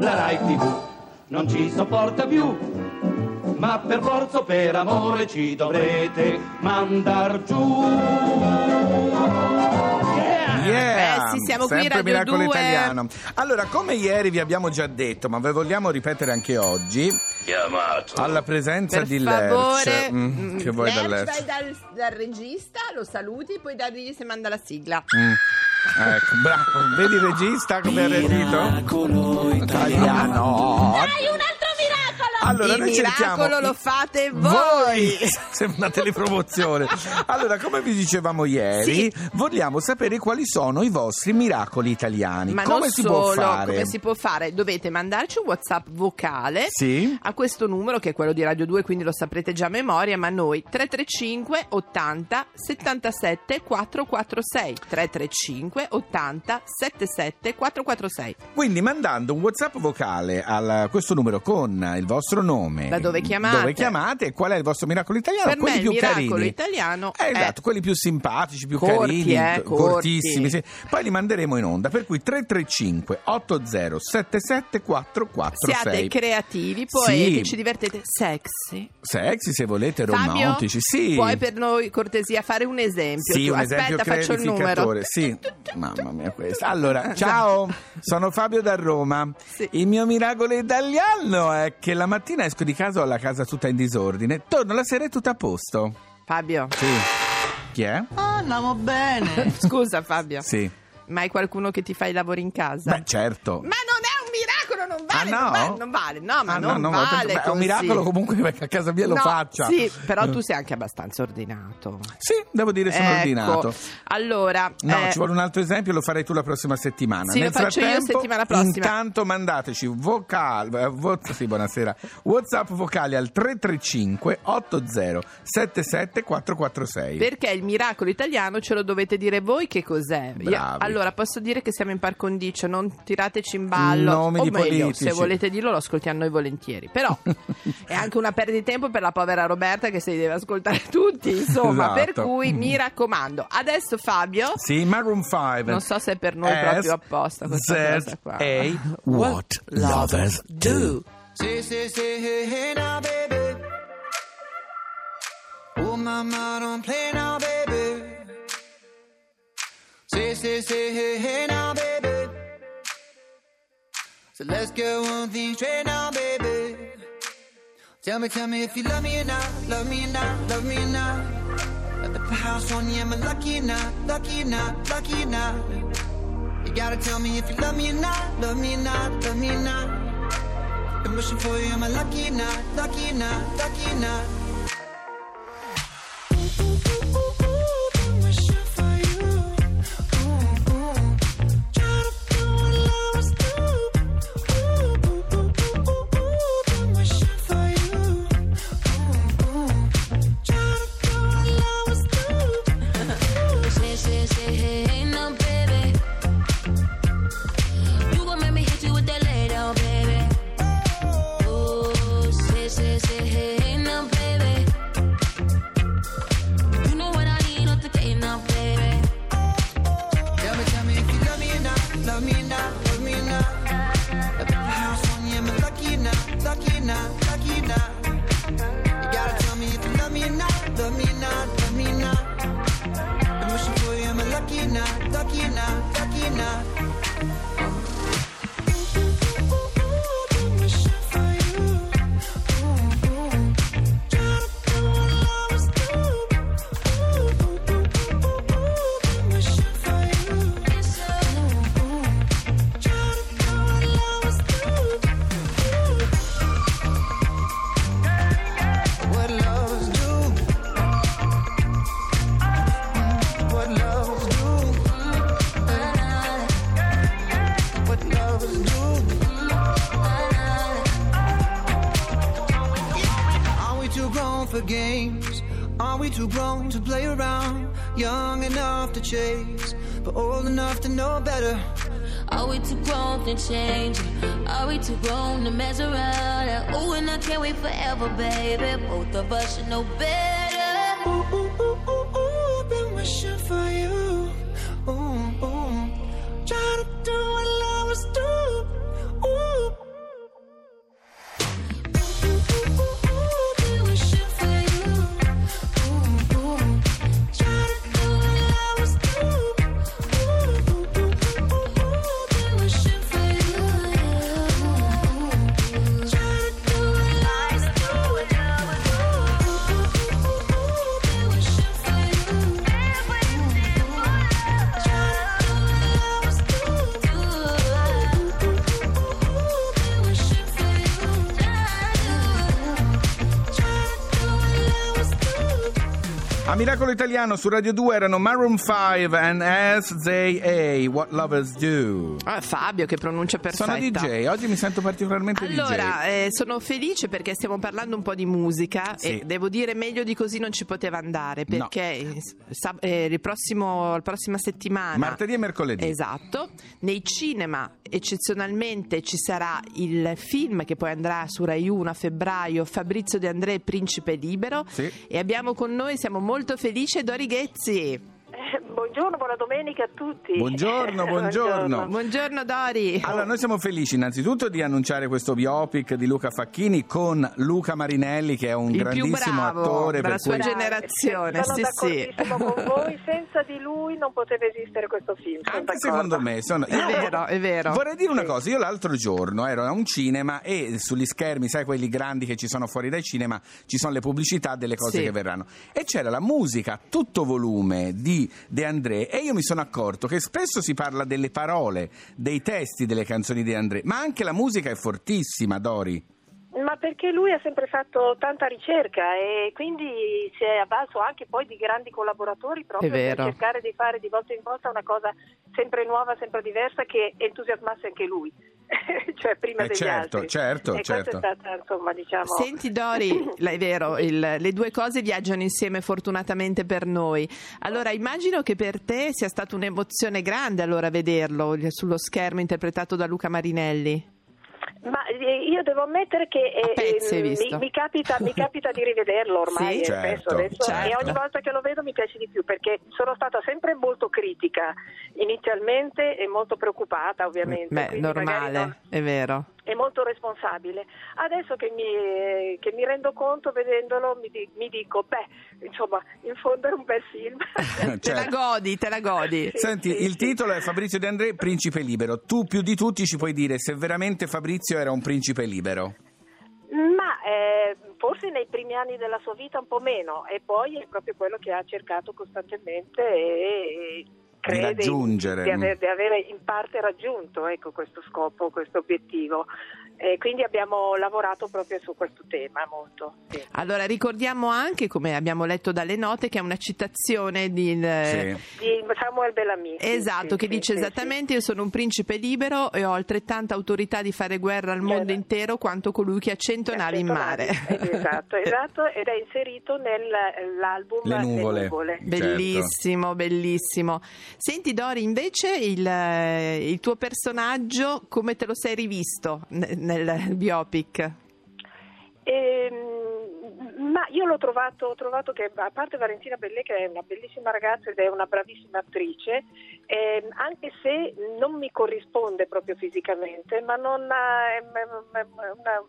La Rai TV non ci sopporta più, ma per forza o per amore ci dovrete mandar giù. Yeah! Yeah, Eh sì, siamo qui, sempre Radio Miracolo 2. Italiano. Allora, come ieri vi abbiamo già detto, ma ve vogliamo ripetere anche oggi, Chiamato. alla presenza Per di favore, Lerch. Mm, mm, che vuoi da Lerch, Lerch? vai dal, dal regista, lo saluti, poi dargli se manda la sigla. Mm. Ecco, bravo. Vedi il regista come ha reagito? Italiano. Dai, un altro miracolo! Allora, Il noi cerchiamo- miracolo lo fate voi! Voi! Sembra una telepromozione. Allora, come vi dicevamo ieri, vogliamo sapere quali sono i vostri miracoli italiani. Ma come non si solo, può fare? come si può fare? Dovete mandarci un WhatsApp vocale Sì? a questo numero che è quello di Radio 2, quindi lo saprete già a memoria, ma noi 335 80 77 446 335 80 77 446. Quindi mandando un WhatsApp vocale a questo numero con il vostro nome, Da dove chiamate. dove chiamate e qual è il vostro miracolo italiano, Per me quelli il più miracolo carini. italiano Eh, è esatto, quelli più simpatici, più Corti, carini, eh, cortissimi. sì. Poi li manderemo in onda, per cui 335 80 77 446. siate creativi, poetici, ci divertete, sexy. Sexy se volete, Fabio, romantici, sì. puoi per noi cortesia fare un esempio? Sì, Tu, un esempio aspetta, faccio il numero. Sì, mamma mia questa. Allora, ciao, sono Fabio da Roma. Sì. Il mio miracolo italiano è che la mattina esco di casa ho la casa tutta in disordine, torno la sera è tutto a posto. Fabio, Sì. Chi è? Andiamo bene. scusa Fabio, Sì. ma hai qualcuno che ti fa i lavori in casa? Beh, certo. Ma non è non vale, Ah, no? non vale, non vale, no, ma Ah, no, non no, vale beh, è un miracolo comunque che a casa mia lo No, faccia. Sì, però tu sei anche abbastanza ordinato. Sì, devo dire sono Ecco, ordinato. Allora, No, eh, ci vuole un altro esempio, lo farai tu la prossima settimana. Sì, Nel lo faccio io frattempo, settimana prossima. Intanto mandateci vocale, eh, vo- sì, buonasera. WhatsApp vocali al 335 80 77 446. perché il miracolo italiano ce lo dovete dire voi che cos'è. Io- allora, posso dire che siamo in par condicio, non tirateci in ballo. Nomi o di meglio. Se volete dirlo, lo ascoltiamo noi volentieri. Però è anche una perdita di tempo per la povera Roberta che si deve ascoltare tutti, insomma. Per Esatto. cui mi raccomando. Adesso Fabio, Sì, Maroon 5. non so se è per noi proprio apposta questa cosa qua. A What Lovers Do. Say, say, say, hey, now, baby. Oh, mama, don't play now, baby. Say, say, hey, hey now, baby. So let's get one thing straight now, baby. Tell me, tell me if you love me or not, love me or not, love me or not. At the house on you, am I lucky or not, lucky or not, lucky or not? You gotta tell me if you love me or not, love me or not, love me or not. I'm wishing for you, am I lucky or not, lucky or not, lucky or not? stamina. Young enough to chase, but old enough to know better. Are we too grown to change? Are we too grown to mess around? Ooh, and I can't wait forever, baby. Both of us should know better. Ooh, ooh, A Miracolo Italiano su Radio 2 erano Maroon 5 and As They A, What Lovers Do. Ah, Fabio che pronuncia perfetta. Sono DJ, oggi mi sento particolarmente Allora, DJ. eh, sono felice perché stiamo parlando un po' di musica Sì. e devo dire meglio di così non ci poteva andare No. perché eh, sab- eh, il prossimo, la prossima settimana Martedì e mercoledì. Esatto, nei cinema eccezionalmente ci sarà il film che poi andrà su Rai 1 a febbraio, Fabrizio De André, Principe Libero Sì. e abbiamo con noi, siamo molto felici, Dori Ghezzi. Buongiorno, buona domenica a tutti. Buongiorno, buongiorno. Buongiorno Dori. Allora, noi siamo felici innanzitutto di annunciare questo biopic di Luca Facchini con Luca Marinelli, che è un Il grandissimo bravo attore. della per sua cui- generazione, Sono sì, sì. con voi, senza di lui non poteva esistere questo film. secondo me sono... È vero, è vero. Vorrei dire una cosa, io l'altro giorno ero a un cinema e sugli schermi, sai quelli grandi che ci sono fuori dai cinema, ci sono le pubblicità delle cose Sì. che verranno. E c'era la musica a tutto volume di De André e io mi sono accorto che spesso si parla delle parole, dei testi delle canzoni di André, ma anche la musica è fortissima, Dori. Ma perché lui ha sempre fatto tanta ricerca e quindi si è avvalso anche poi di grandi collaboratori proprio per cercare di fare di volta in volta una cosa sempre nuova, sempre diversa che entusiasmasse anche lui, cioè prima Eh, degli certo, altri. certo, e certo. stata insomma diciamo... Senti Dori, è vero, il- le due cose viaggiano insieme fortunatamente per noi. Allora immagino che per te sia stata un'emozione grande allora vederlo sullo schermo interpretato da Luca Marinelli. Ma eh, io devo ammettere che eh, pezzi visto? mi, mi capita, mi capita di rivederlo ormai Sì? eh, Certo, spesso adesso, certo. e ogni volta che lo vedo mi piace di più perché sono stata sempre molto critica inizialmente e molto preoccupata ovviamente. Beh, normale, non- è vero. È molto responsabile. Adesso che mi, che mi rendo conto vedendolo mi, di- mi dico, beh, insomma, in fondo è un bel film. Te la godi, te la godi. Sì, Senti, sì, il sì. titolo è Fabrizio De André, Principe Libero. Tu più di tutti ci puoi dire se veramente Fabrizio era un principe libero. Ma eh, forse nei primi anni della sua vita un po' meno e poi è proprio quello che ha cercato costantemente e, e crede raggiungere, di, aver- di avere in parte raggiunto ecco, questo scopo, questo obiettivo. E quindi abbiamo lavorato proprio su questo tema molto. sì. Allora ricordiamo anche, come abbiamo letto dalle note, che è una citazione di... Sì. Di Samuel Bellamy. Esatto, sì, che sì, dice sì, esattamente io sono un principe libero e ho altrettanta autorità di fare guerra al mondo Eh, intero quanto colui che ha cento navi in mare. Esatto, esatto, ed è inserito nell'album Le nuvole. Bellissimo, bellissimo. Senti Dori, invece il, eh, il tuo personaggio come te lo sei rivisto nel biopic? Ehm, ma io l'ho trovato, trovato che a parte Valentina Bellè che è una bellissima ragazza ed è una bravissima attrice, ehm, anche se non mi corrisponde proprio fisicamente, ma non ha, è, è- è una,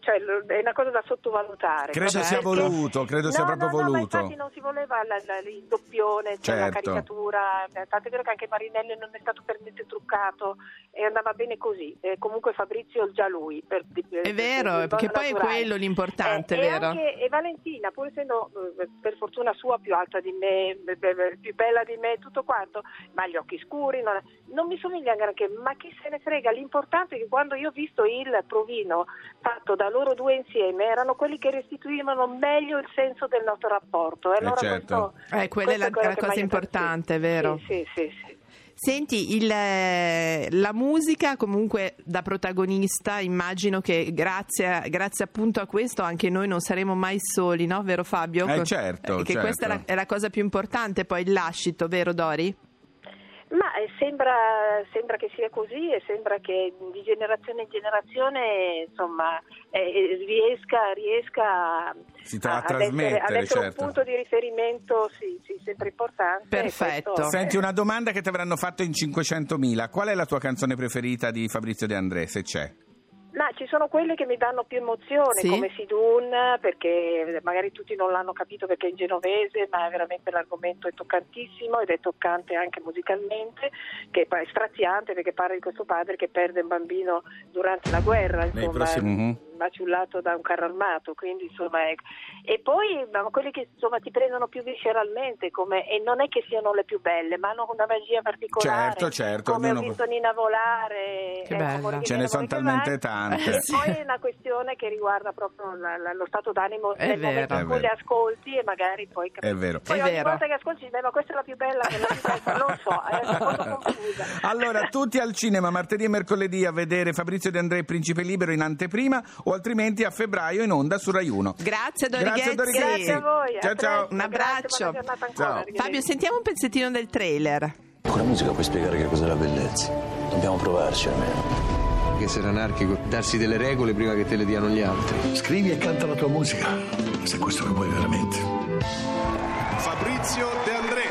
cioè, è una cosa da sottovalutare. Credo proprio sia voluto, credo sia No, proprio no, no, ma voluto. infatti non si voleva la- la- il doppione, cioè la Certo. caricatura, eh, tant'è vero che anche Marinelli non è stato per niente truccato e andava bene così. E comunque Fabrizio già lui. Per, per- È vero, per- perché per poi è naturale. quello l'importante, Eh, e vero? anche- e Valentina, pur essendo eh, per fortuna sua più alta di me, be- più bella di me, tutto quanto, ma gli occhi scuri, non, non mi somiglia granché, ma chi se ne frega, l'importante è che quando io ho visto il provino fatto da loro due insieme, erano quelli che restituivano meglio il senso del nostro rapporto. E allora certo. questo- Eh, quella è la- la cosa importante, vero? Sì, sì, sì. sì. Senti, il, eh, la musica comunque da protagonista, immagino che grazie, grazie appunto a questo anche noi non saremo mai soli, no? Vero Fabio? Eh, certo, che certo. questa è la, è la cosa più importante, poi il lascito, vero Dori? Ma eh, sembra, sembra che sia così e sembra che di generazione in generazione insomma, eh, riesca, riesca a, Si tra- a ad essere, ad essere certo. un punto di riferimento sì, sì, sempre importante. Perfetto. questo- Senti, una domanda che ti avranno fatto in 500.000. Qual è la tua canzone preferita di Fabrizio De André, se c'è? Ma ci sono quelle che mi danno più emozione, Sì? come Sidun, perché magari tutti non l'hanno capito perché è in genovese, ma veramente l'argomento è toccantissimo ed è toccante anche musicalmente, che è straziante perché parla di questo padre che perde un bambino durante la guerra. Nei Insomma, prossimi- Mhm. Maciullato da un carro armato, quindi insomma ecco. E poi ma quelli che insomma ti prendono più visceralmente come, e non è che siano le più belle, ma hanno una magia particolare. Certo, certo, Come ognuno- ho visto Nina volare. Che ecco, bella. Monica Ce ne sono talmente tante. E poi è una questione che riguarda proprio la- la- lo stato d'animo È nel vero. momento in È cui le ascolti e magari poi capisci. È vero. Poi È ogni vero. volta che ascolti dici, "Beh, ma questa è la più bella, quella più bella, non so, confusa. Allora, tutti al cinema martedì e mercoledì a vedere Fabrizio De André Principe Libero in anteprima o altrimenti a febbraio in onda su Rai 1. Grazie Dori Grazie, Grazie a voi. Ciao, ciao. Un grazie, abbraccio. ancora, Ciao. Fabio, sentiamo un pezzettino del trailer. Con la musica puoi spiegare che cos'è la bellezza. Dobbiamo provarci almeno. Che essere anarchico, darsi delle regole prima che te le diano gli altri. Scrivi e canta la tua musica, se è questo che vuoi veramente. Fabrizio De André.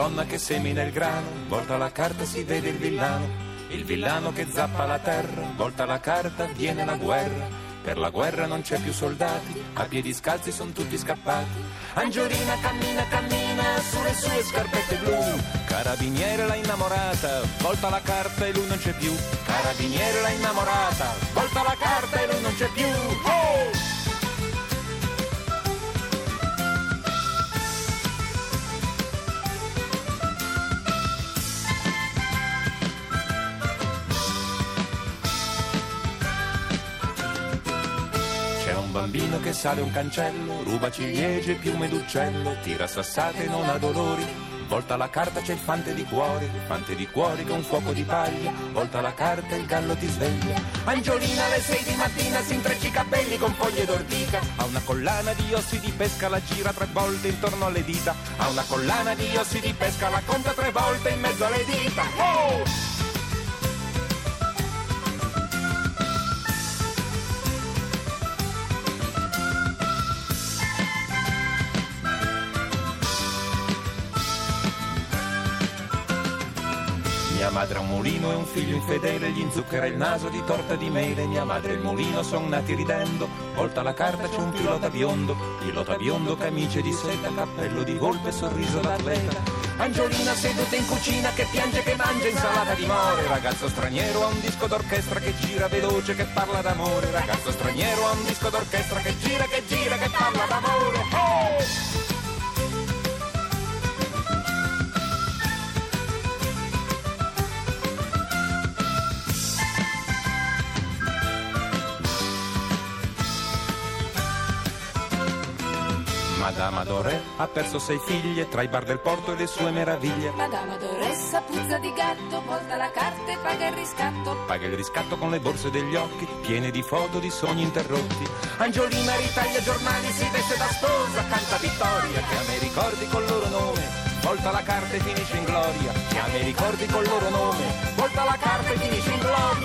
Donna che semina il grano, volta la carta si vede il villano. Il villano che zappa la terra, volta la carta, viene la guerra. Per la guerra non c'è più soldati, a piedi scalzi sono tutti scappati. Angiolina cammina, cammina sulle sue scarpette blu. Carabiniere l'ha innamorata, volta la carta e lui non c'è più. Carabiniere l'ha innamorata, volta la carta e lui non c'è più. Oh! Bambino che sale un cancello, ruba ciliegie, piume d'uccello, tira sassate e non ha dolori. Volta la carta c'è il fante di cuori, il fante di cuori con fuoco di paglia, volta la carta il gallo ti sveglia. Angiolina alle sei di mattina si intreccia i capelli con foglie d'ortica, ha una collana di ossi di pesca, la gira tre volte intorno alle dita, ha una collana di ossi di pesca, la conta tre volte in mezzo alle dita. Oh! Mulino e un figlio infedele, gli inzucchera il naso di torta di mele. Mia madre e il mulino son nati ridendo, volta la carta c'è un pilota biondo, pilota biondo, camicie di seta, cappello di volpe, sorriso d'atleta. Angiolina seduta in cucina che piange che mangia insalata di more. Ragazzo straniero ha un disco d'orchestra che gira veloce che parla d'amore. Ragazzo straniero ha un disco d'orchestra che gira che gira che parla d'amore. Oh! Madama Doré ha perso sei figlie tra i bar del porto e le sue meraviglie. Madama Doressa, puzza di gatto, volta la carta e paga il riscatto. Paga il riscatto con le borse degli occhi, piene di foto di sogni interrotti. Angiolina ritaglia giornali, si veste da sposa, canta vittoria, chiama i ricordi col loro nome. Volta la carta e finisce in gloria, chiama i ricordi col loro nome. Volta la carta e finisce in gloria.